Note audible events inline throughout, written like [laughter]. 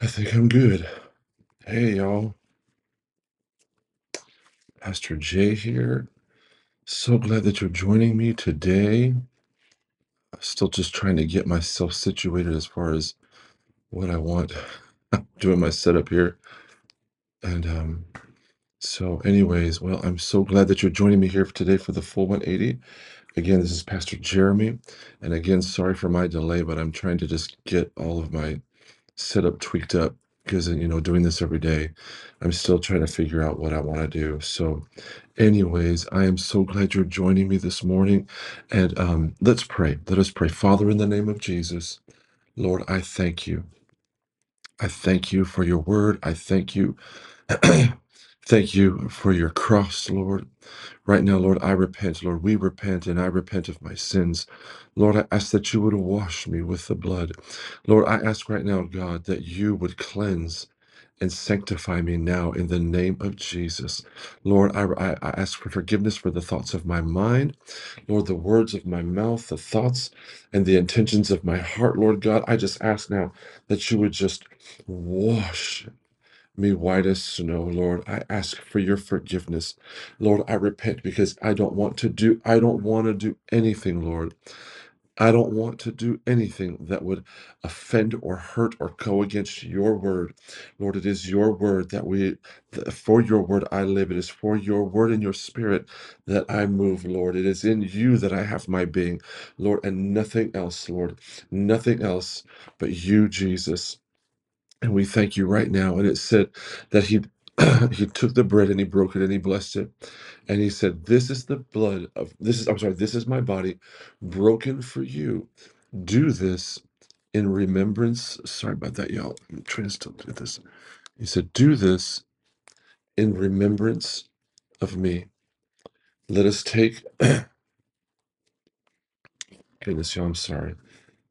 I think I'm good. Hey, y'all. Pastor Jay here. So glad that you're joining me today. Still just trying to get myself situated as far as what I want, [laughs] doing my setup here. And um, so, anyways, well, I'm so glad that you're joining me here today for the full 180. Again, this is Pastor Jeremy. And again, sorry for my delay, but I'm trying to just get all of my setup tweaked up because, you know, doing this every day, I'm still trying to figure out what I want to do. So, Anyways, I am so glad you're joining me this morning. And um, let's pray. Let us pray. Father, in the name of Jesus, Lord, I thank you. I thank you for your word. I thank you. [clears throat] thank you for your cross, Lord. Right now, Lord, I repent. Lord, we repent and I repent of my sins. Lord, I ask that you would wash me with the blood. Lord, I ask right now, God, that you would cleanse and sanctify me now in the name of Jesus. Lord, I, I, I ask for forgiveness for the thoughts of my mind, Lord, the words of my mouth, the thoughts and the intentions of my heart, Lord God. I just ask now that you would just wash me white as snow, Lord. I ask for your forgiveness. Lord, I repent because I don't want to do, I don't want to do anything, Lord I don't want to do anything that would offend or hurt or go against your word. Lord, it is your word that we, for your word I live. It is for your word and your spirit that I move, Lord. It is in you that I have my being, Lord, and nothing else, Lord. Nothing else but you, Jesus. And we thank you right now. And it said that he [clears throat] he took the bread and he broke it and he blessed it. And he said, This is the blood of this is I'm sorry, this is my body broken for you. Do this in remembrance. Sorry about that, y'all. I'm trying to still do this. He said, Do this in remembrance of me. Let us take [clears throat] goodness, y'all. I'm sorry.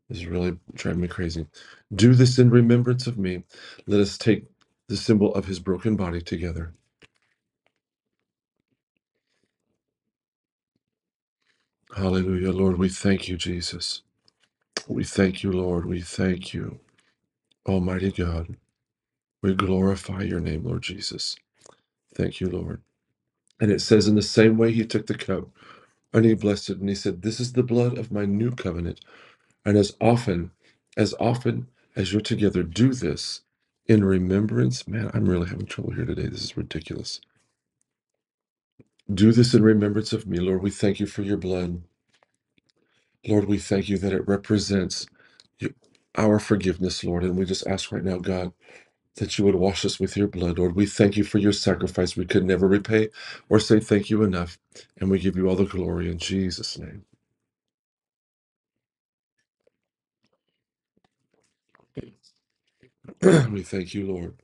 This is really driving me crazy. Do this in remembrance of me. Let us take the symbol of his broken body together. Hallelujah, Lord. We thank you, Jesus. We thank you, Lord. We thank you, Almighty God. We glorify your name, Lord Jesus. Thank you, Lord. And it says, in the same way, he took the cup and he blessed it, and he said, This is the blood of my new covenant. And as often, as often as you're together, do this in remembrance. Man, I'm really having trouble here today. This is ridiculous. Do this in remembrance of me, Lord. We thank you for your blood. Lord, we thank you that it represents our forgiveness, Lord. And we just ask right now, God, that you would wash us with your blood, Lord. We thank you for your sacrifice. We could never repay or say thank you enough. And we give you all the glory in Jesus' name. [clears throat] we thank you, Lord.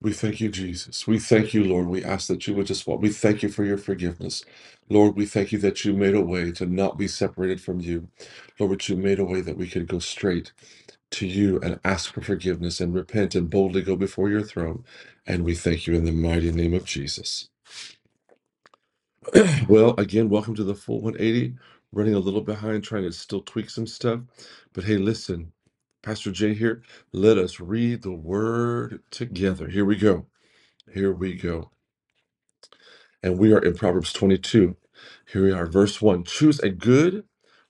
We thank you, Jesus. We thank you, Lord. We ask that you would just walk. We thank you for your forgiveness. Lord, we thank you that you made a way to not be separated from you. Lord, that you made a way that we could go straight to you and ask for forgiveness and repent and boldly go before your throne. And we thank you in the mighty name of Jesus. [clears throat] well, again, welcome to the full 180. Running a little behind, trying to still tweak some stuff. But hey, listen, Pastor Jay here. Let us read the word together. Here we go. Here we go. And we are in Proverbs 22. Here we are, verse 1. Choose a good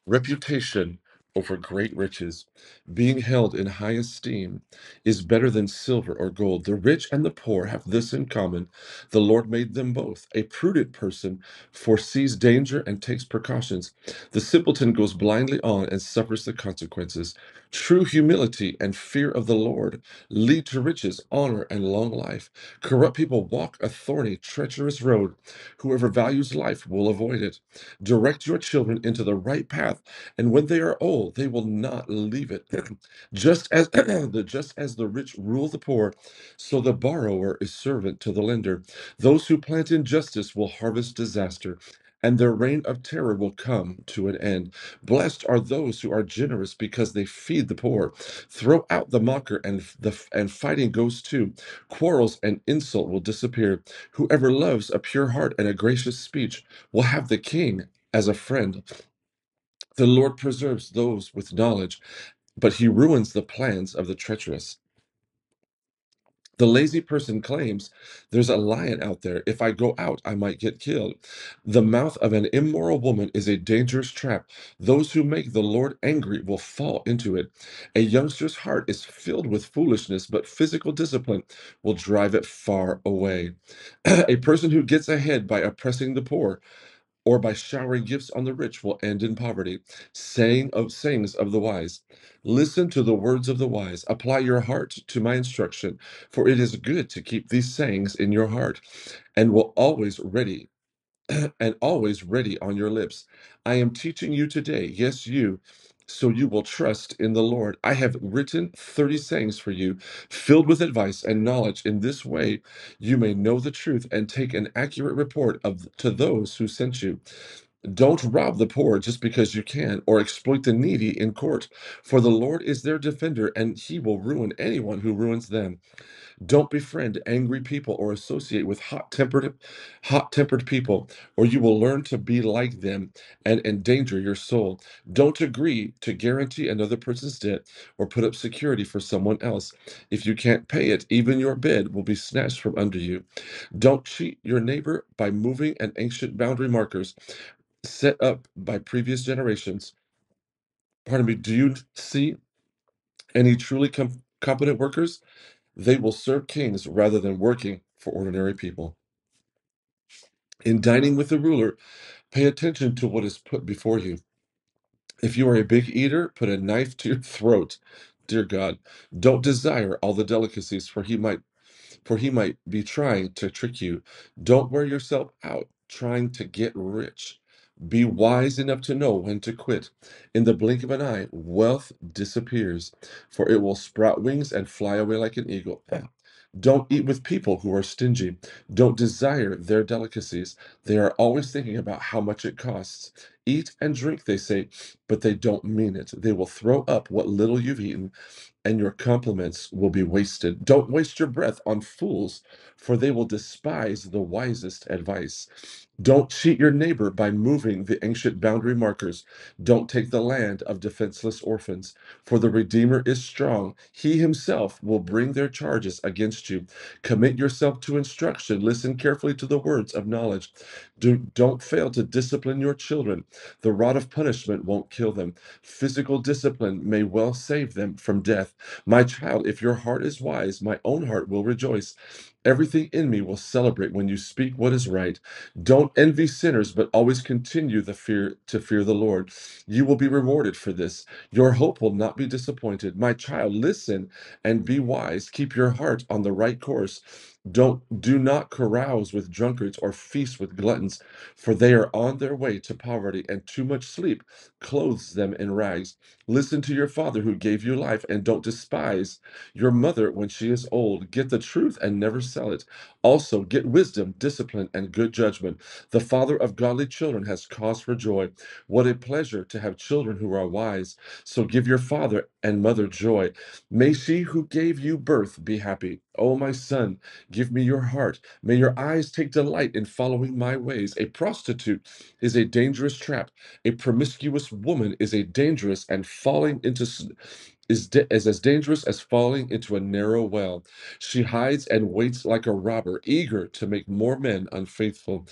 reputation over great riches. Being held in high esteem is better than silver or gold. The rich and the poor have this in common the Lord made them both. A prudent person foresees danger and takes precautions. The simpleton goes blindly on and suffers the consequences. True humility and fear of the Lord lead to riches, honor, and long life. Corrupt people walk a thorny, treacherous road. Whoever values life will avoid it. Direct your children into the right path, and when they are old, they will not leave it. [clears throat] just as [clears throat] the just as the rich rule the poor, so the borrower is servant to the lender. Those who plant injustice will harvest disaster. And their reign of terror will come to an end. Blessed are those who are generous because they feed the poor. Throw out the mocker, and the and fighting goes too. Quarrels and insult will disappear. Whoever loves a pure heart and a gracious speech will have the king as a friend. The Lord preserves those with knowledge, but he ruins the plans of the treacherous. The lazy person claims there's a lion out there. If I go out, I might get killed. The mouth of an immoral woman is a dangerous trap. Those who make the Lord angry will fall into it. A youngster's heart is filled with foolishness, but physical discipline will drive it far away. [clears throat] a person who gets ahead by oppressing the poor or by showering gifts on the rich will end in poverty. Saying of sayings of the wise. Listen to the words of the wise. Apply your heart to my instruction, for it is good to keep these sayings in your heart, and will always ready [clears throat] and always ready on your lips. I am teaching you today, yes, you, so you will trust in the Lord. I have written 30 sayings for you, filled with advice and knowledge. In this way, you may know the truth and take an accurate report of to those who sent you. Don't rob the poor just because you can, or exploit the needy in court, for the Lord is their defender, and he will ruin anyone who ruins them. Don't befriend angry people or associate with hot-tempered hot-tempered people, or you will learn to be like them and endanger your soul. Don't agree to guarantee another person's debt or put up security for someone else. If you can't pay it, even your bed will be snatched from under you. Don't cheat your neighbor by moving an ancient boundary markers set up by previous generations. Pardon me, do you see any truly com- competent workers? They will serve kings rather than working for ordinary people. In dining with the ruler, pay attention to what is put before you. If you are a big eater, put a knife to your throat. Dear God, don't desire all the delicacies, for he might for he might be trying to trick you. Don't wear yourself out trying to get rich. Be wise enough to know when to quit. In the blink of an eye, wealth disappears, for it will sprout wings and fly away like an eagle. Hmm. Don't eat with people who are stingy. Don't desire their delicacies. They are always thinking about how much it costs. Eat and drink, they say, but they don't mean it. They will throw up what little you've eaten and your compliments will be wasted. Don't waste your breath on fools, for they will despise the wisest advice. Don't cheat your neighbor by moving the ancient boundary markers. Don't take the land of defenseless orphans, for the Redeemer is strong. He himself will bring their charges against you. Commit yourself to instruction. Listen carefully to the words of knowledge. Do, don't fail to discipline your children. The rod of punishment won't kill them. Physical discipline may well save them from death. My child, if your heart is wise, my own heart will rejoice. Everything in me will celebrate when you speak what is right. Don't envy sinners, but always continue the fear to fear the Lord. You will be rewarded for this. Your hope will not be disappointed. My child, listen and be wise. Keep your heart on the right course. Don't do not carouse with drunkards or feast with gluttons, for they are on their way to poverty, and too much sleep clothes them in rags. Listen to your father who gave you life, and don't despise your mother when she is old. Get the truth and never sell it. Also, get wisdom, discipline, and good judgment. The father of godly children has cause for joy. What a pleasure to have children who are wise. So give your father and mother joy. May she who gave you birth be happy. O my son, give me your heart. May your eyes take delight in following my ways. A prostitute is a dangerous trap. A promiscuous woman is a dangerous and falling into is, is as dangerous as falling into a narrow well. She hides and waits like a robber, eager to make more men unfaithful.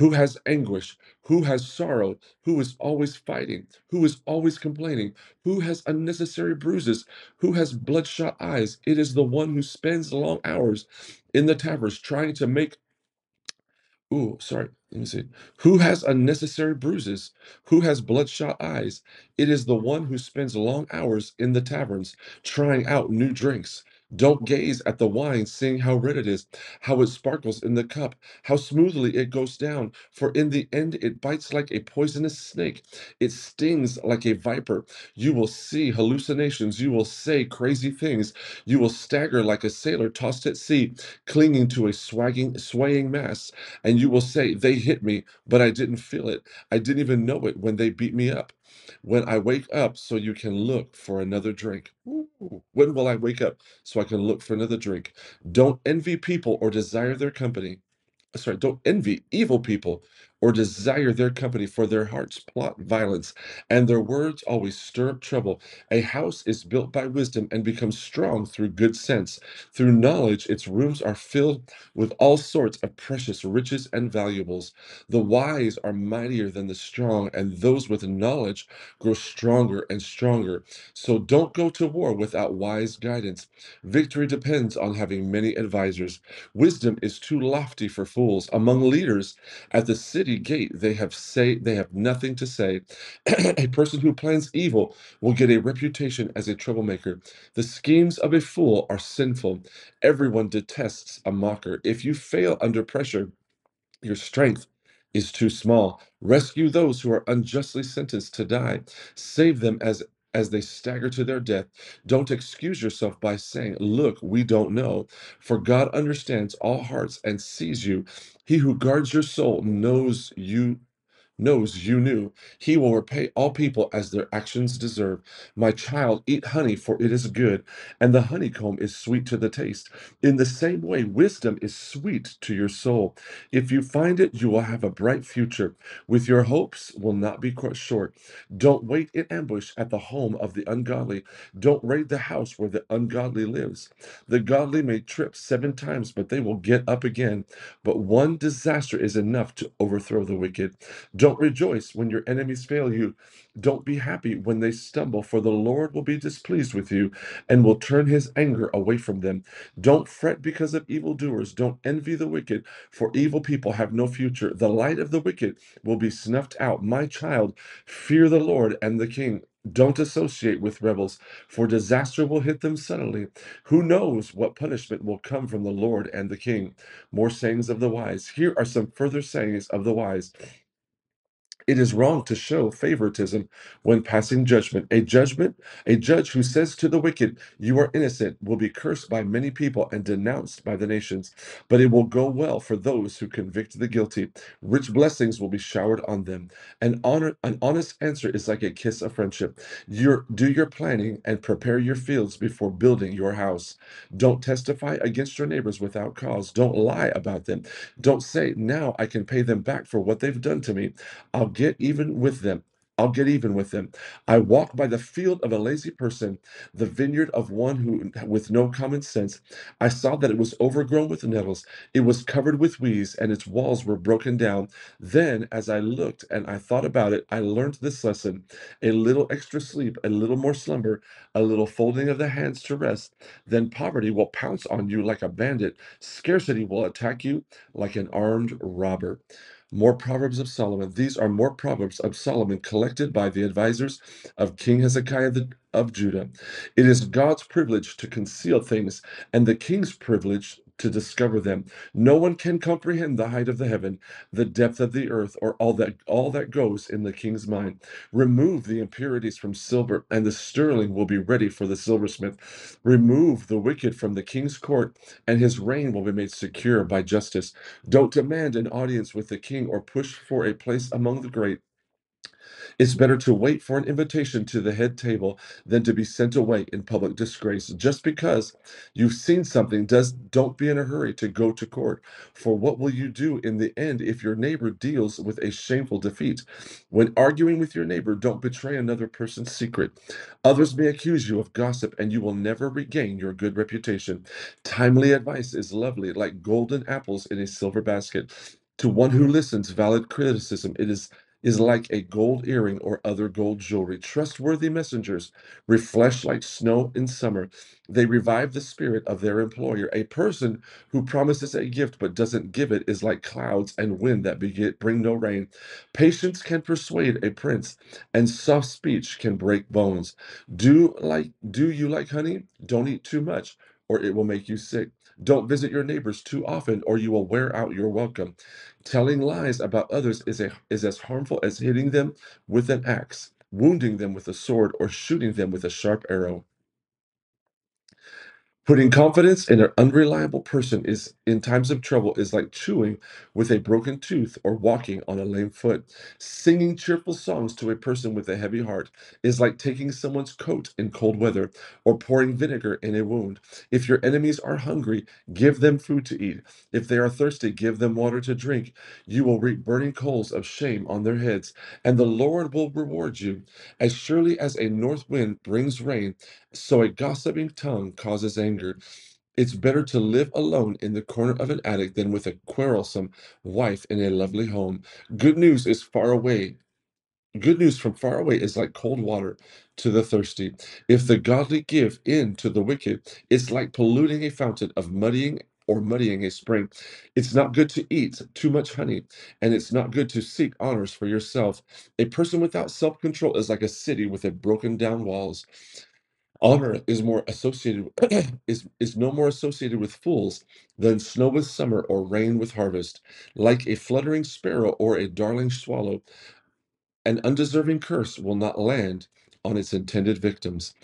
Who has anguish? Who has sorrow? Who is always fighting? Who is always complaining? Who has unnecessary bruises? Who has bloodshot eyes? It is the one who spends long hours in the taverns trying to make Ooh, sorry. Let me see. Who has unnecessary bruises? Who has bloodshot eyes? It is the one who spends long hours in the taverns trying out new drinks. Don't gaze at the wine, seeing how red it is, how it sparkles in the cup, how smoothly it goes down. For in the end, it bites like a poisonous snake. It stings like a viper. You will see hallucinations. You will say crazy things. You will stagger like a sailor tossed at sea, clinging to a swagging, swaying mast and you will say, They hit me, but I didn't feel it. I didn't even know it when they beat me up. When I wake up, so you can look for another drink. Ooh, When will I wake up so I can look for another drink? Don't envy people or desire their company. Sorry, don't envy evil people or desire their company, for their hearts plot violence, and their words always stir up trouble. A house is built by wisdom and becomes strong through good sense. Through knowledge, its rooms are filled with all sorts of precious riches and valuables. The wise are mightier than the strong, and those with knowledge grow stronger and stronger. So don't go to war without wise guidance. Victory depends on having many advisors. Wisdom is too lofty for fools. Among leaders at the city gate, they have say they have nothing to say. [clears throat] a person who plans evil will get a reputation as a troublemaker. The schemes of a fool are sinful. Everyone detests a mocker. If you fail under pressure, your strength is too small. Rescue those who are unjustly sentenced to die. Save them as as they stagger to their death. Don't excuse yourself by saying, "Look, we don't know." For God understands all hearts and sees you. He who guards your soul knows you knows you knew. He will repay all people as their actions deserve. My child, eat honey, for it is good, and the honeycomb is sweet to the taste. In the same way, wisdom is sweet to your soul. If you find it, you will have a bright future. With your hopes will not be cut short. Don't wait in ambush at the home of the ungodly. Don't raid the house where the ungodly lives. The godly may trip seven times, but they will get up again. But one disaster is enough to overthrow the wicked. Don't rejoice when your enemies fail you. Don't be happy when they stumble, for the Lord will be displeased with you and will turn his anger away from them. Don't fret because of evildoers. Don't envy the wicked, for evil people have no future. The light of the wicked will be snuffed out. My child, fear the Lord and the king. Don't associate with rebels, for disaster will hit them suddenly. Who knows what punishment will come from the Lord and the king? More sayings of the wise. Here are some further sayings of the wise. It is wrong to show favoritism when passing judgment. A judgment, a judge who says to the wicked, "You are innocent," will be cursed by many people and denounced by the nations. But it will go well for those who convict the guilty. Rich blessings will be showered on them. An honor, an honest answer is like a kiss of friendship. Your, do your planning and prepare your fields before building your house. Don't testify against your neighbors without cause. Don't lie about them. Don't say, "Now I can pay them back for what they've done to me." I'll get even with them. I'll get even with them. I walk by the field of a lazy person, the vineyard of one who with no common sense. I saw that it was overgrown with nettles, it was covered with weeds, and its walls were broken down. Then, as I looked and I thought about it, I learned this lesson. A little extra sleep, a little more slumber, a little folding of the hands to rest, then poverty will pounce on you like a bandit. Scarcity will attack you like an armed robber. More Proverbs of Solomon. These are more Proverbs of Solomon collected by the advisors of King Hezekiah the, of Judah. It is God's privilege to conceal things and the king's privilege to discover them. No one can comprehend the height of the heaven, the depth of the earth, or all that all that goes in the king's mind. Remove the impurities from silver, and the sterling will be ready for the silversmith. Remove the wicked from the king's court, and his reign will be made secure by justice. Don't demand an audience with the king or push for a place among the great. It's better to wait for an invitation to the head table than to be sent away in public disgrace. Just because you've seen something does don't be in a hurry to go to court. For what will you do in the end if your neighbor deals with a shameful defeat? When arguing with your neighbor, don't betray another person's secret. Others may accuse you of gossip and you will never regain your good reputation. Timely advice is lovely, like golden apples in a silver basket. To one who listens, valid criticism it is is like a gold earring or other gold jewelry. Trustworthy messengers refresh like snow in summer. They revive the spirit of their employer. A person who promises a gift but doesn't give it is like clouds and wind that begin, bring no rain. Patience can persuade a prince, and soft speech can break bones. Do like do you like honey? Don't eat too much, or it will make you sick. Don't visit your neighbors too often, or you will wear out your welcome. Telling lies about others is, a, is as harmful as hitting them with an axe, wounding them with a sword, or shooting them with a sharp arrow. Putting confidence in an unreliable person is in times of trouble is like chewing with a broken tooth or walking on a lame foot. Singing cheerful songs to a person with a heavy heart is like taking someone's coat in cold weather or pouring vinegar in a wound. If your enemies are hungry, give them food to eat. If they are thirsty, give them water to drink. You will reap burning coals of shame on their heads, and the Lord will reward you. As surely as a north wind brings rain, so a gossiping tongue causes anger. It's better to live alone in the corner of an attic than with a quarrelsome wife in a lovely home. Good news is far away. Good news from far away is like cold water to the thirsty. If the godly give in to the wicked, it's like polluting a fountain of muddying or muddying a spring. It's not good to eat too much honey, and it's not good to seek honors for yourself. A person without self control is like a city with a broken down walls. Honor is more associated [clears throat] is is no more associated with fools than snow with summer or rain with harvest. Like a fluttering sparrow or a darling swallow, an undeserving curse will not land on its intended victims.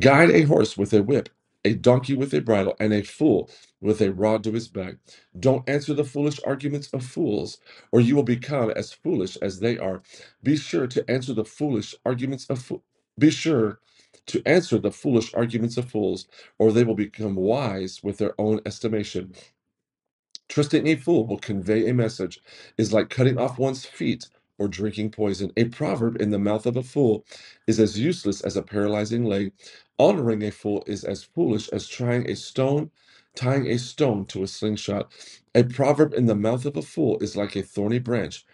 Guide a horse with a whip, a donkey with a bridle, and a fool with a rod to his back. Don't answer the foolish arguments of fools, or you will become as foolish as they are. Be sure to answer the foolish arguments of fo- be sure to answer the foolish arguments of fools, or they will become wise with their own estimation. Trusting a fool will convey a message is like cutting off one's feet or drinking poison. A proverb in the mouth of a fool is as useless as a paralyzing leg. Honoring a fool is as foolish as trying a stone, tying a stone to a slingshot. A proverb in the mouth of a fool is like a thorny branch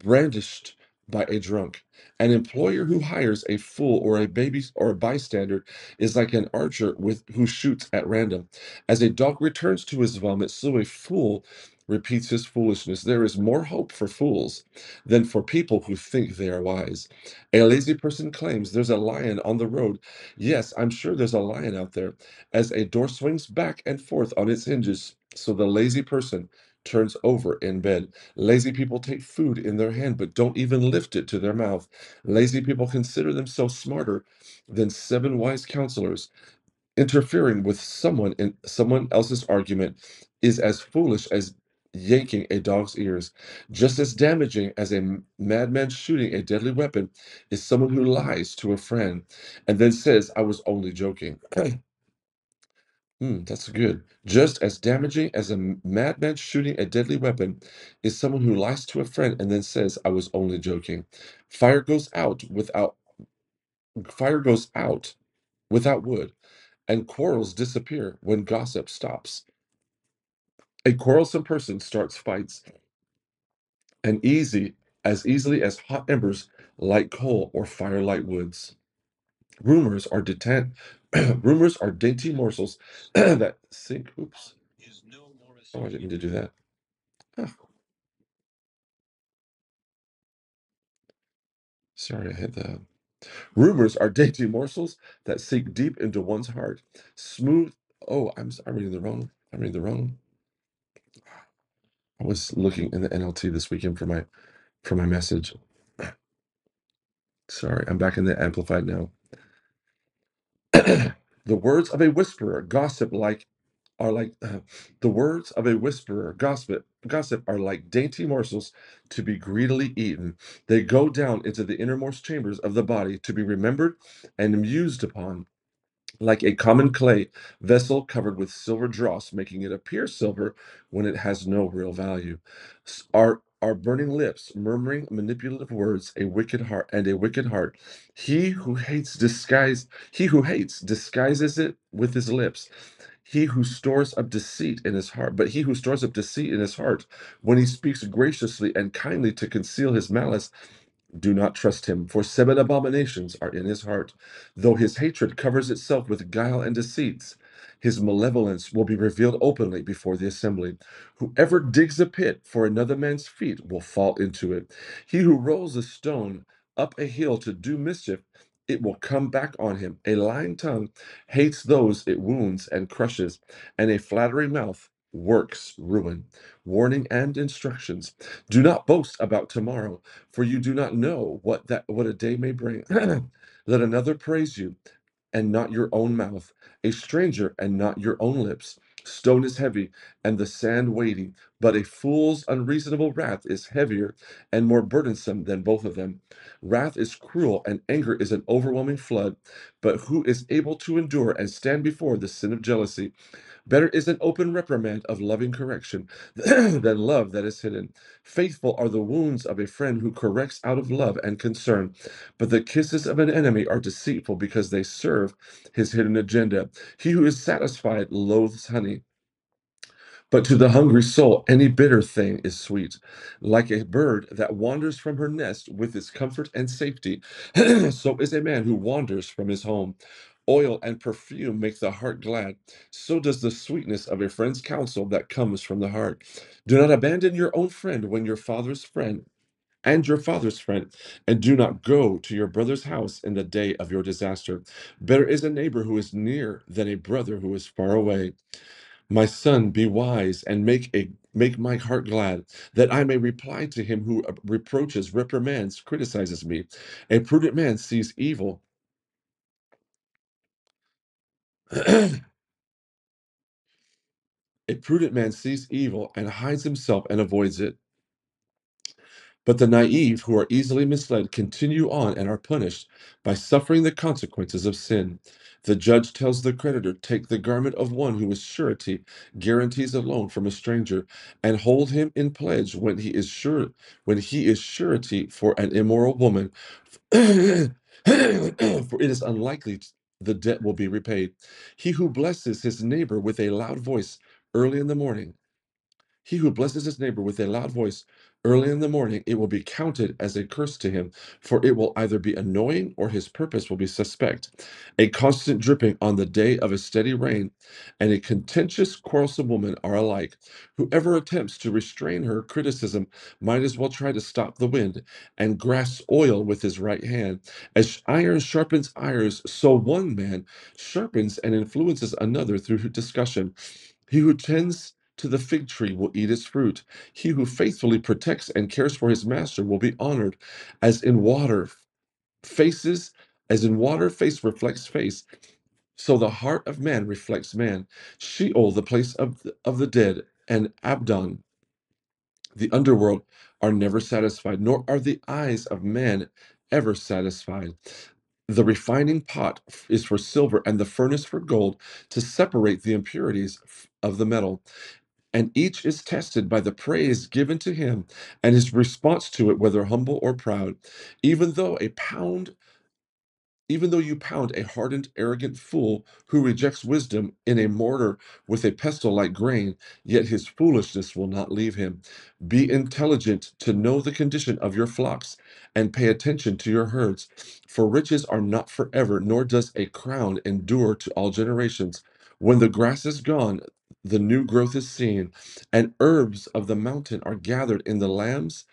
brandished by a drunk. An employer who hires a fool or a baby or a bystander is like an archer with who shoots at random. As a dog returns to his vomit, so a fool repeats his foolishness. There is more hope for fools than for people who think they are wise. A lazy person claims there's a lion on the road. Yes, I'm sure there's a lion out there. As a door swings back and forth on its hinges, so the lazy person turns over in bed. Lazy people take food in their hand but don't even lift it to their mouth. Lazy people consider themselves smarter than seven wise counselors. Interfering with someone in someone else's argument is as foolish as yanking a dog's ears. Just as damaging as a madman shooting a deadly weapon is someone who lies to a friend and then says, I was only joking. [clears throat] Hmm, that's good. Just as damaging as a madman shooting a deadly weapon is someone who lies to a friend and then says, "I was only joking." Fire goes out without fire goes out without wood, and quarrels disappear when gossip stops. A quarrelsome person starts fights, and easy as easily as hot embers light coal or fire light woods. Rumors are detent [clears throat] rumors are dainty morsels [clears throat] that sink. Oops. Oh, I didn't mean to do that. Sorry, I hit that. Rumors are dainty morsels that sink deep into one's heart. Smooth. Oh, I'm, s- I'm reading the wrong. I'm reading the wrong. I was looking in the NLT this weekend for my for my message. [clears throat] Sorry, I'm back in the amplified now. The words of a whisperer gossip like are like uh, the words of a whisperer gossip gossip are like dainty morsels to be greedily eaten. They go down into the innermost chambers of the body to be remembered and mused upon. like a common clay vessel covered with silver dross, making it appear silver when it has no real value. Our our burning lips, murmuring manipulative words, a wicked heart, and a wicked heart. He who hates disguise, he who hates disguises it with his lips. He who stores up deceit in his heart, but he who stores up deceit in his heart, when he speaks graciously and kindly to conceal his malice, do not trust him, for seven abominations are in his heart. Though his hatred covers itself with guile and deceits, his malevolence will be revealed openly before the assembly. Whoever digs a pit for another man's feet will fall into it. He who rolls a stone up a hill to do mischief, it will come back on him. A lying tongue hates those it wounds and crushes, and a flattering mouth works ruin. Warning and instructions. Do not boast about tomorrow for you do not know what that what a day may bring. [clears throat] Let another praise you, and not your own mouth, a stranger and not your own lips. Stone is heavy, and the sand weighty, but a fool's unreasonable wrath is heavier and more burdensome than both of them. Wrath is cruel, and anger is an overwhelming flood. But who is able to endure and stand before the sin of jealousy? Better is an open reprimand of loving correction [clears throat] than love that is hidden. Faithful are the wounds of a friend who corrects out of love and concern, but the kisses of an enemy are deceitful because they serve his hidden agenda. He who is satisfied loathes honey. But to the hungry soul, any bitter thing is sweet. Like a bird that wanders from her nest with its comfort and safety, [clears throat] so is a man who wanders from his home. Oil and perfume make the heart glad. So does the sweetness of a friend's counsel that comes from the heart. Do not abandon your own friend when your father's friend and your father's friend, and do not go to your brother's house in the day of your disaster. Better is a neighbor who is near than a brother who is far away. My son, be wise and make a make my heart glad, that I may reply to him who reproaches, reprimands, criticizes me. A prudent man sees evil. A prudent man sees evil and hides himself and avoids it. But the naive who are easily misled continue on and are punished by suffering the consequences of sin. The judge tells the creditor, Take the garment of one who is surety, guarantees a loan from a stranger, and hold him in pledge when he is sure when he is surety for an immoral woman. [clears throat] for it is unlikely the debt will be repaid. He who blesses his neighbor with a loud voice early in the morning he who blesses his neighbor with a loud voice early in the morning, it will be counted as a curse to him, for it will either be annoying or his purpose will be suspect. A constant dripping on the day of a steady rain and a contentious, quarrelsome woman are alike. Whoever attempts to restrain her criticism might as well try to stop the wind and grasp oil with his right hand. As iron sharpens iron, so one man sharpens and influences another through discussion. He who tends to the fig tree will eat its fruit. He who faithfully protects and cares for his master will be honored. As in water, faces, as in water, face reflects face. So the heart of man reflects man. Sheol, the place of the, of the dead, and Abaddon, the underworld, are never satisfied, nor are the eyes of man ever satisfied. The refining pot is for silver and the furnace for gold to separate the impurities of the metal and each is tested by the praise given to him and his response to it, whether humble or proud. Even though a pound even though you pound a hardened, arrogant fool who rejects wisdom in a mortar with a pestle like grain, yet his foolishness will not leave him. Be intelligent to know the condition of your flocks and pay attention to your herds. For riches are not forever, nor does a crown endure to all generations. When the grass is gone, the new growth is seen, and herbs of the mountain are gathered in the lambs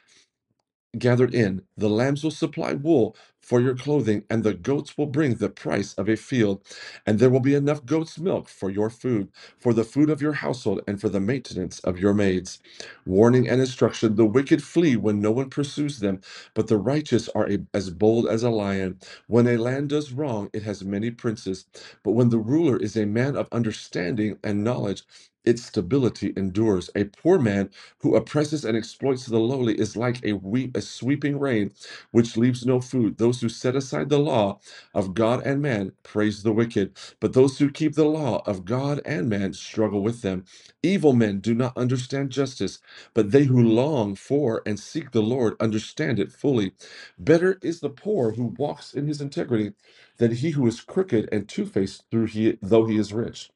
gathered in. The lambs will supply wool for your clothing, and the goats will bring the price of a field. And there will be enough goat's milk for your food, for the food of your household, and for the maintenance of your maids. Warning and instruction the wicked flee when no one pursues them, but the righteous are a, as bold as a lion. When a land does wrong, it has many princes, but when the ruler is a man of understanding and knowledge, its stability endures. A poor man who oppresses and exploits the lowly is like a, weep, a sweeping rain which leaves no food. Those who set aside the law of God and man praise the wicked, but those who keep the law of God and man struggle with them. Evil men do not understand justice, but they who long for and seek the Lord understand it fully. Better is the poor who walks in his integrity than he who is crooked and two-faced through he though he is rich.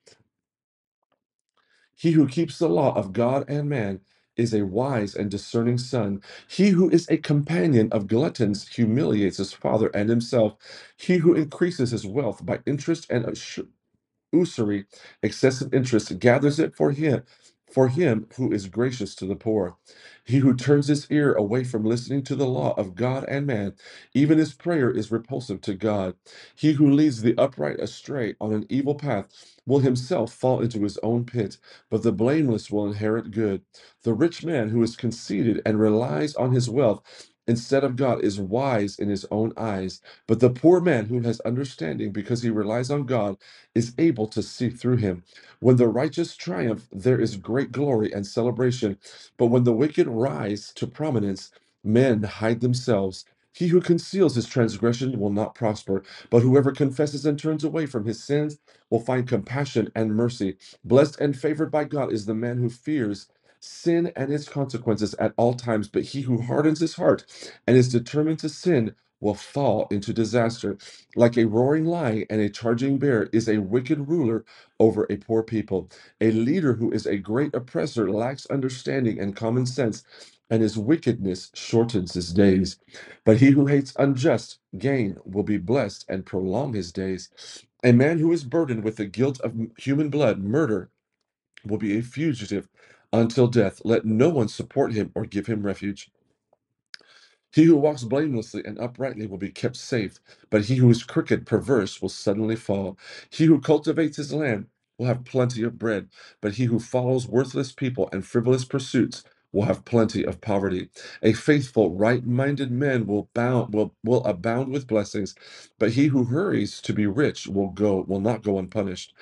He who keeps the law of God and man is a wise and discerning son. He who is a companion of gluttons humiliates his father and himself. He who increases his wealth by interest and usury, excessive interest, gathers it for him, for him who is gracious to the poor. He who turns his ear away from listening to the law of God and man, even his prayer is repulsive to God. He who leads the upright astray on an evil path will himself fall into his own pit, but the blameless will inherit good. The rich man who is conceited and relies on his wealth instead of God is wise in his own eyes. But the poor man who has understanding because he relies on God is able to see through him. When the righteous triumph, there is great glory and celebration. But when the wicked rise to prominence, men hide themselves. He who conceals his transgression will not prosper, but whoever confesses and turns away from his sins will find compassion and mercy. Blessed and favored by God is the man who fears sin and its consequences at all times, but he who hardens his heart and is determined to sin will fall into disaster. Like a roaring lion and a charging bear is a wicked ruler over a poor people. A leader who is a great oppressor lacks understanding and common sense, and his wickedness shortens his days. But he who hates unjust gain will be blessed and prolong his days. A man who is burdened with the guilt of human blood, murder, will be a fugitive until death. Let no one support him or give him refuge. He who walks blamelessly and uprightly will be kept safe, but he who is crooked, perverse, will suddenly fall. He who cultivates his land will have plenty of bread, but he who follows worthless people and frivolous pursuits will have plenty of poverty. A faithful, right-minded man will bound will, will abound with blessings, but he who hurries to be rich will go will not go unpunished.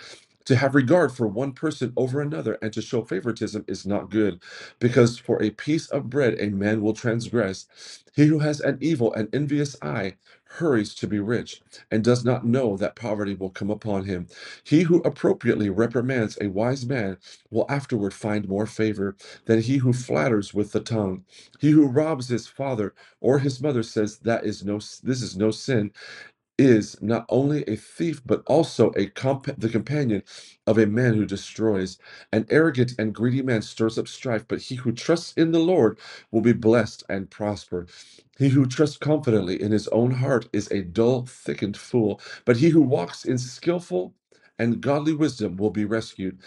To have regard for one person over another and to show favoritism is not good, because for a piece of bread a man will transgress. He who has an evil and envious eye hurries to be rich and does not know that poverty will come upon him. He who appropriately reprimands a wise man will afterward find more favor than he who flatters with the tongue. He who robs his father or his mother says that is no this is no sin is not only a thief, but also a compa- the companion of a man who destroys. An arrogant and greedy man stirs up strife, but he who trusts in the Lord will be blessed and prosper. He who trusts confidently in his own heart is a dull, thickened fool, but he who walks in skillful and godly wisdom will be rescued.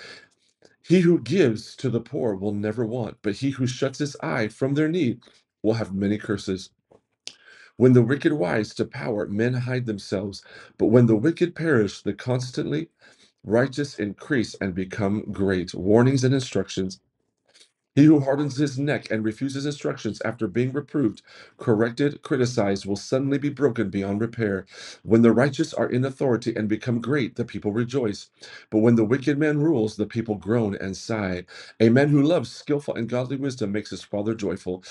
He who gives to the poor will never want, but he who shuts his eye from their need will have many curses. When the wicked rise to power, men hide themselves. But when the wicked perish, the constantly righteous increase and become great. Warnings and instructions he who hardens his neck and refuses instructions after being reproved, corrected, criticized, will suddenly be broken beyond repair. When the righteous are in authority and become great, the people rejoice. But when the wicked man rules, the people groan and sigh. A man who loves skillful and godly wisdom makes his father joyful.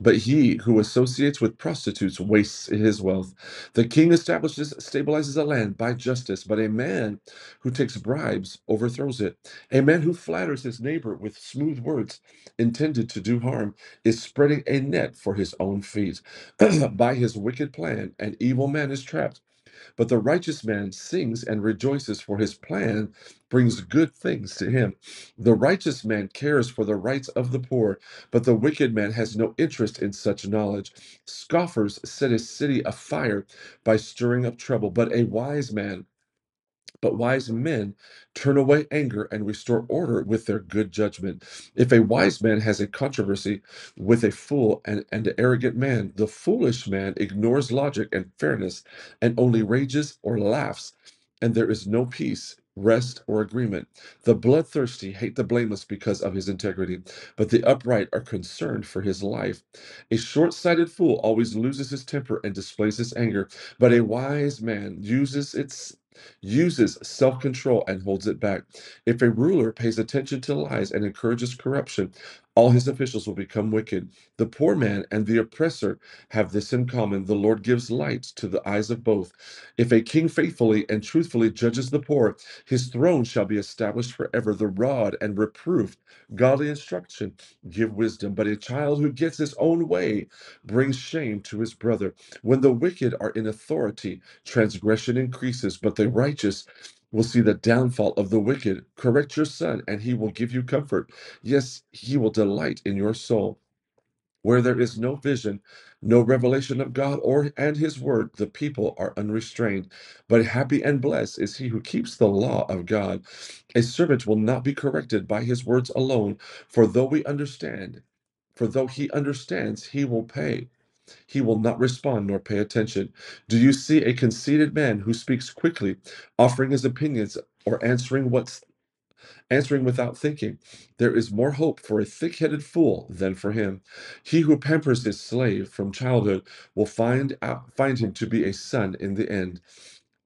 But he who associates with prostitutes wastes his wealth. The king establishes, stabilizes a land by justice, but a man who takes bribes overthrows it. A man who flatters his neighbor with smooth words intended to do harm is spreading a net for his own feet. [clears throat] By his wicked plan, an evil man is trapped, but the righteous man sings and rejoices, for his plan brings good things to him. The righteous man cares for the rights of the poor, but the wicked man has no interest in such knowledge. Scoffers set a city afire by stirring up trouble, but a wise man but wise men turn away anger and restore order with their good judgment. If a wise man has a controversy with a fool and, and an arrogant man, the foolish man ignores logic and fairness and only rages or laughs, and there is no peace. Rest or agreement. The bloodthirsty hate the blameless because of his integrity, but the upright are concerned for his life. A short sighted fool always loses his temper and displays his anger, but a wise man uses its uses self control and holds it back. If a ruler pays attention to lies and encourages corruption, all his officials will become wicked. The poor man and the oppressor have this in common the Lord gives light to the eyes of both. If a king faithfully and truthfully judges the poor, his throne shall be established forever. The rod and reproof, godly instruction, give wisdom. But a child who gets his own way brings shame to his brother. When the wicked are in authority, transgression increases, but the righteous will see the downfall of the wicked. Correct your son, and he will give you comfort. Yes, he will delight in your soul. Where there is no vision, no revelation of God or and his word, the people are unrestrained. But happy and blessed is he who keeps the law of God. A servant will not be corrected by his words alone, for though we understand, for though he understands, he will pay. He will not respond nor pay attention. Do you see a conceited man who speaks quickly, offering his opinions or answering what's answering without thinking. There is more hope for a thick headed fool than for him. He who pampers his slave from childhood will find out, find him to be a son in the end.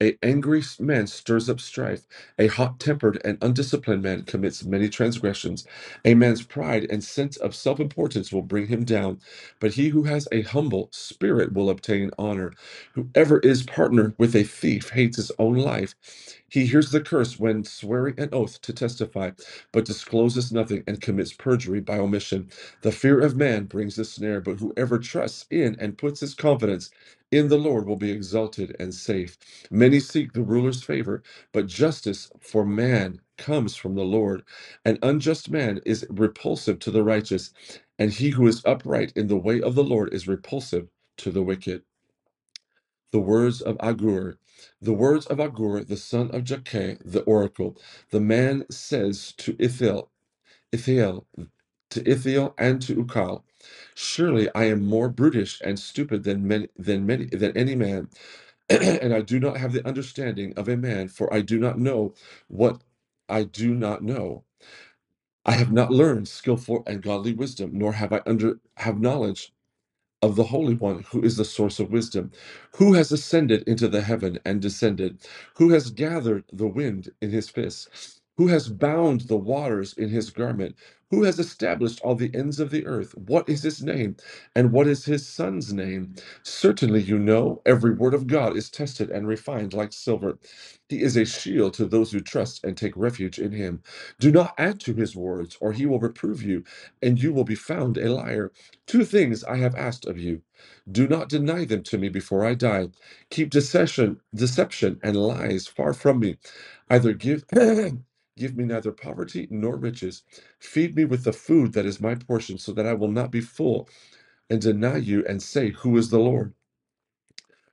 A angry man stirs up strife. A hot-tempered and undisciplined man commits many transgressions. A man's pride and sense of self-importance will bring him down, but he who has a humble spirit will obtain honor. Whoever is partner with a thief hates his own life. He hears the curse when swearing an oath to testify, but discloses nothing and commits perjury by omission. The fear of man brings a snare, but whoever trusts in and puts his confidence in the Lord will be exalted and safe. Many seek the ruler's favor, but justice for man comes from the Lord. An unjust man is repulsive to the righteous, and he who is upright in the way of the Lord is repulsive to the wicked. The words of Agur. The words of Agur, the son of Jakeh, the oracle. The man says to Ithiel, Ithiel, to Ithiel and to Ukal, Surely I am more brutish and stupid than many, than many than any man. [clears throat] and I do not have the understanding of a man, for I do not know what I do not know. I have not learned skillful and godly wisdom, nor have I under have knowledge of the Holy One, who is the source of wisdom, who has ascended into the heaven and descended, who has gathered the wind in his fist, who has bound the waters in his garment, who has established all the ends of the earth. What is his name, and what is his son's name? Certainly you know, every word of God is tested and refined like silver. He is a shield to those who trust and take refuge in him. Do not add to his words, or he will reprove you, and you will be found a liar. Two things I have asked of you. Do not deny them to me before I die. Keep deception, deception and lies far from me. Either give [clears throat] give me neither poverty nor riches. Feed me with the food that is my portion, so that I will not be full and deny you and say, Who is the Lord?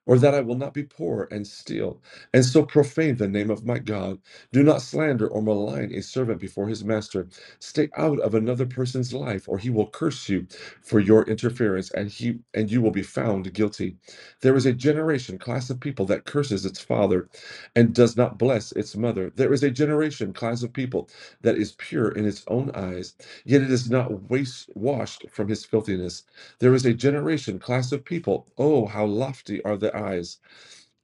Or that I will not be poor and steal, and so profane the name of my God. Do not slander or malign a servant before his master. Stay out of another person's life, or he will curse you for your interference, and he and you will be found guilty. There is a generation, class of people that curses its father and does not bless its mother. There is a generation, class of people that is pure in its own eyes, yet it is not waste, washed from his filthiness. There is a generation, class of people, oh, how lofty are their eyes,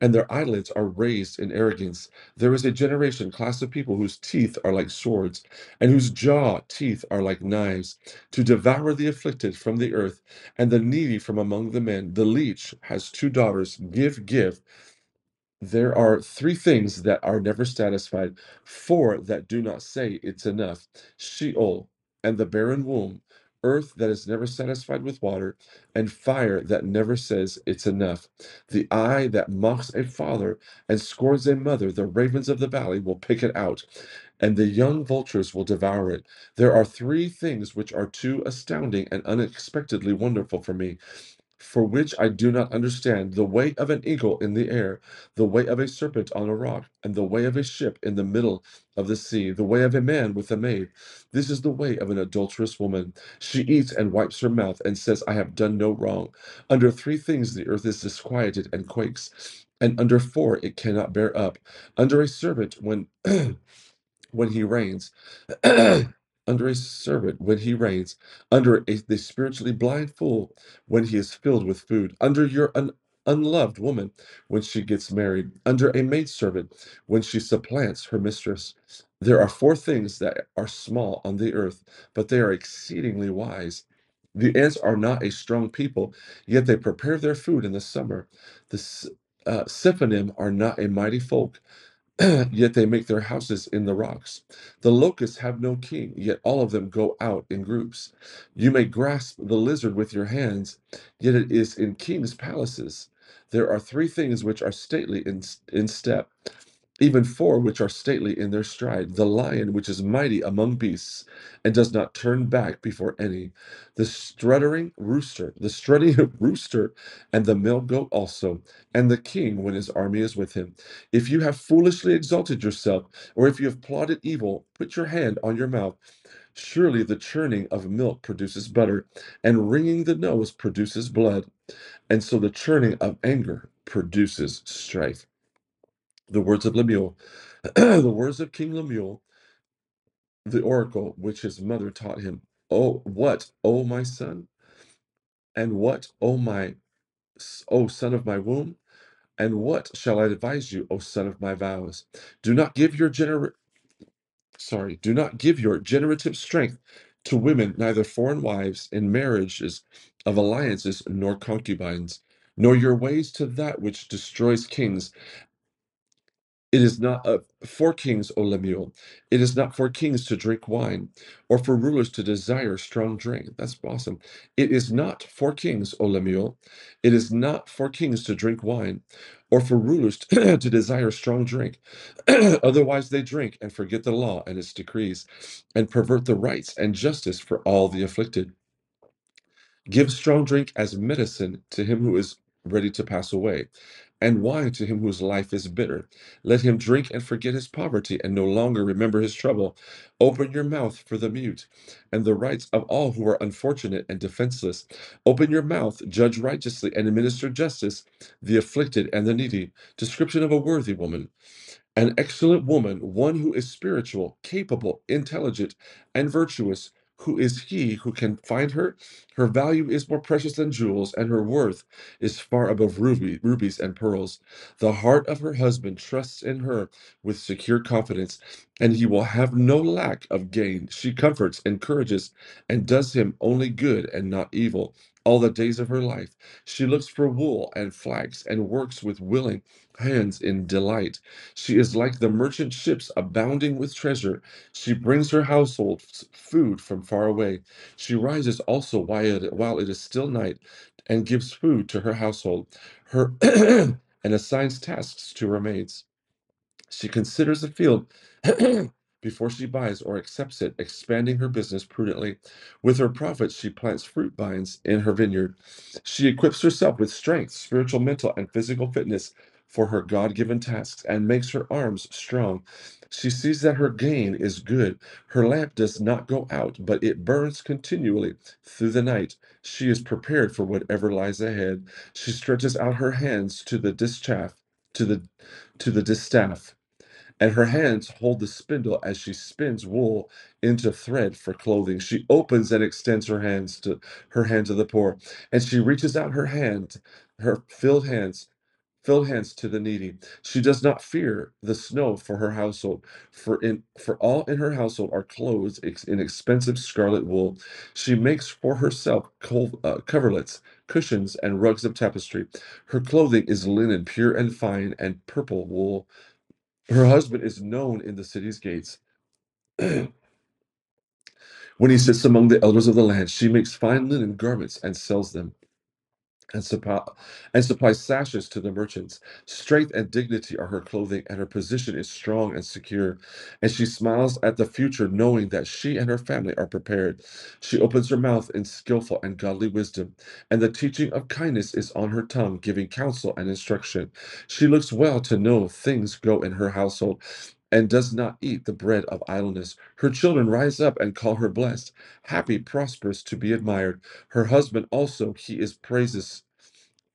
and their eyelids are raised in arrogance. There is a generation, class of people whose teeth are like swords, and whose jaw teeth are like knives, to devour the afflicted from the earth, and the needy from among the men. The leech has two daughters. Give, give. There are three things that are never satisfied, four that do not say it's enough Sheol and the barren womb, earth that is never satisfied with water, and fire that never says it's enough. The eye that mocks a father and scorns a mother, the ravens of the valley will pick it out, and the young vultures will devour it. There are three things which are too astounding and unexpectedly wonderful for me for which I do not understand the way of an eagle in the air, the way of a serpent on a rock, and the way of a ship in the middle of the sea, the way of a man with a maid. This is the way of an adulterous woman. She eats and wipes her mouth and says, I have done no wrong. Under three things the earth is disquieted and quakes, and under four it cannot bear up. Under a servant when [clears throat] when he reigns, [clears throat] under a servant when he reigns, under a, the spiritually blind fool when he is filled with food, under your un, unloved woman when she gets married, under a maidservant when she supplants her mistress. There are four things that are small on the earth, but they are exceedingly wise. The ants are not a strong people, yet they prepare their food in the summer. The S- uh, are not a mighty folk, [clears throat] yet they make their houses in the rocks. The locusts have no king, yet all of them go out in groups. You may grasp the lizard with your hands, yet it is in kings' palaces. There are three things which are stately in, in step even four which are stately in their stride, the lion which is mighty among beasts, and does not turn back before any, the struttering rooster, the strutting [laughs] rooster, and the male goat also, and the king when his army is with him. If you have foolishly exalted yourself, or if you have plotted evil, put your hand on your mouth. Surely the churning of milk produces butter, and wringing the nose produces blood, and so the churning of anger produces strife. The words of Lemuel, [clears throat] the words of King Lemuel, the oracle which his mother taught him. Oh, what, O my son? And what, O my, O son of my womb? And what shall I advise you, O son of my vows? Do not give your gener sorry, do not give your generative strength to women, neither foreign wives in marriages of alliances, nor concubines, nor your ways to that which destroys kings It is not uh, for kings, O Lemuel. It is not for kings to drink wine, or for rulers to desire strong drink. That's awesome. It is not for kings, O Lemuel. It is not for kings to drink wine, or for rulers [clears throat] to desire strong drink. [clears throat] Otherwise, they drink and forget the law and its decrees, and pervert the rights and justice for all the afflicted. Give strong drink as medicine to him who is ready to pass away, and wine to him whose life is bitter. Let him drink and forget his poverty, and no longer remember his trouble. Open your mouth for the mute, and the rights of all who are unfortunate and defenseless. Open your mouth, judge righteously, and administer justice, the afflicted and the needy. Description of a worthy woman. An excellent woman, one who is spiritual, capable, intelligent, and virtuous. Who is he who can find her? Her value is more precious than jewels, and her worth is far above ruby, rubies and pearls. The heart of her husband trusts in her with secure confidence, and he will have no lack of gain. She comforts, encourages, and does him only good and not evil all the days of her life. She looks for wool and flax and works with willing hands in delight. She is like the merchant ships abounding with treasure. She brings her household food from far away. She rises also while it, while it is still night and gives food to her household. Her [clears throat] and assigns tasks to her maids. She considers the field [clears throat] before she buys or accepts it, expanding her business prudently. With her profits, she plants fruit vines in her vineyard. She equips herself with strength, spiritual, mental, and physical fitness for her God given tasks and makes her arms strong. She sees that her gain is good. Her lamp does not go out, but it burns continually through the night. She is prepared for whatever lies ahead. She stretches out her hands to the distaff, to the to the distaff and her hands hold the spindle as she spins wool into thread for clothing. She opens and extends her hands to her hand to the poor, and she reaches out her hand, her filled hands, filled hands to the needy. She does not fear the snow for her household, for in for all in her household are clothes ex- in expensive scarlet wool. She makes for herself uh, coverlets. Cushions and rugs of tapestry. Her clothing is linen, pure and fine, and purple wool her husband is known in the city's gates. [clears throat] when he sits among the elders of the land, she makes fine linen garments and sells them and supply and sashes to the merchants. Strength and dignity are her clothing, and her position is strong and secure. And she smiles at the future, knowing that she and her family are prepared. She opens her mouth in skillful and godly wisdom, and the teaching of kindness is on her tongue, giving counsel and instruction. She looks well to know things go in her household. And does not eat the bread of idleness. Her children rise up and call her blessed, happy, prosperous, to be admired. Her husband also, he is praises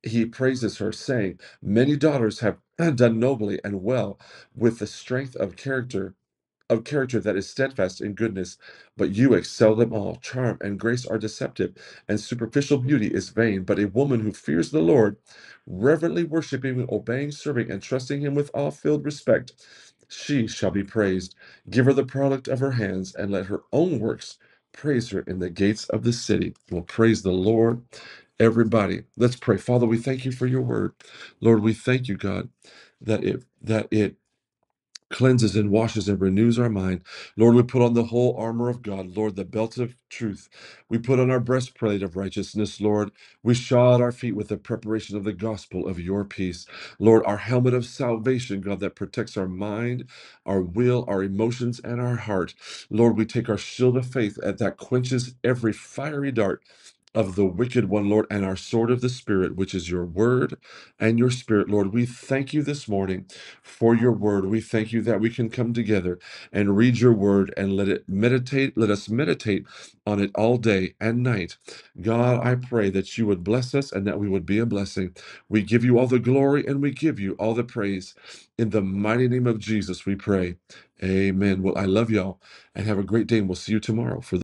he praises her, saying, Many daughters have [clears throat] done nobly and well with the strength of character. Of character that is steadfast in goodness, but you excel them all. Charm and grace are deceptive, and superficial beauty is vain. But a woman who fears the Lord, reverently worshiping, obeying, serving, and trusting Him with all filled respect, she shall be praised. Give her the product of her hands, and let her own works praise her in the gates of the city. Will praise the Lord everybody let's pray father we thank you for your word lord we thank you god that it that it cleanses and washes and renews our mind. Lord, we put on the whole armor of God, Lord, the belt of truth. We put on our breastplate of righteousness, Lord. We shod our feet with the preparation of the gospel of your peace. Lord, our helmet of salvation, God, that protects our mind, our will, our emotions, and our heart. Lord, we take our shield of faith at that quenches every fiery dart. Of the wicked one, Lord, and our sword of the Spirit, which is your word and your spirit, Lord. We thank you this morning for your word. We thank you that we can come together and read your word and let it meditate, let us meditate on it all day and night. God, I pray that you would bless us and that we would be a blessing. We give you all the glory and we give you all the praise. In the mighty name of Jesus, we pray. Amen. Well, I love y'all and have a great day, and we'll see you tomorrow for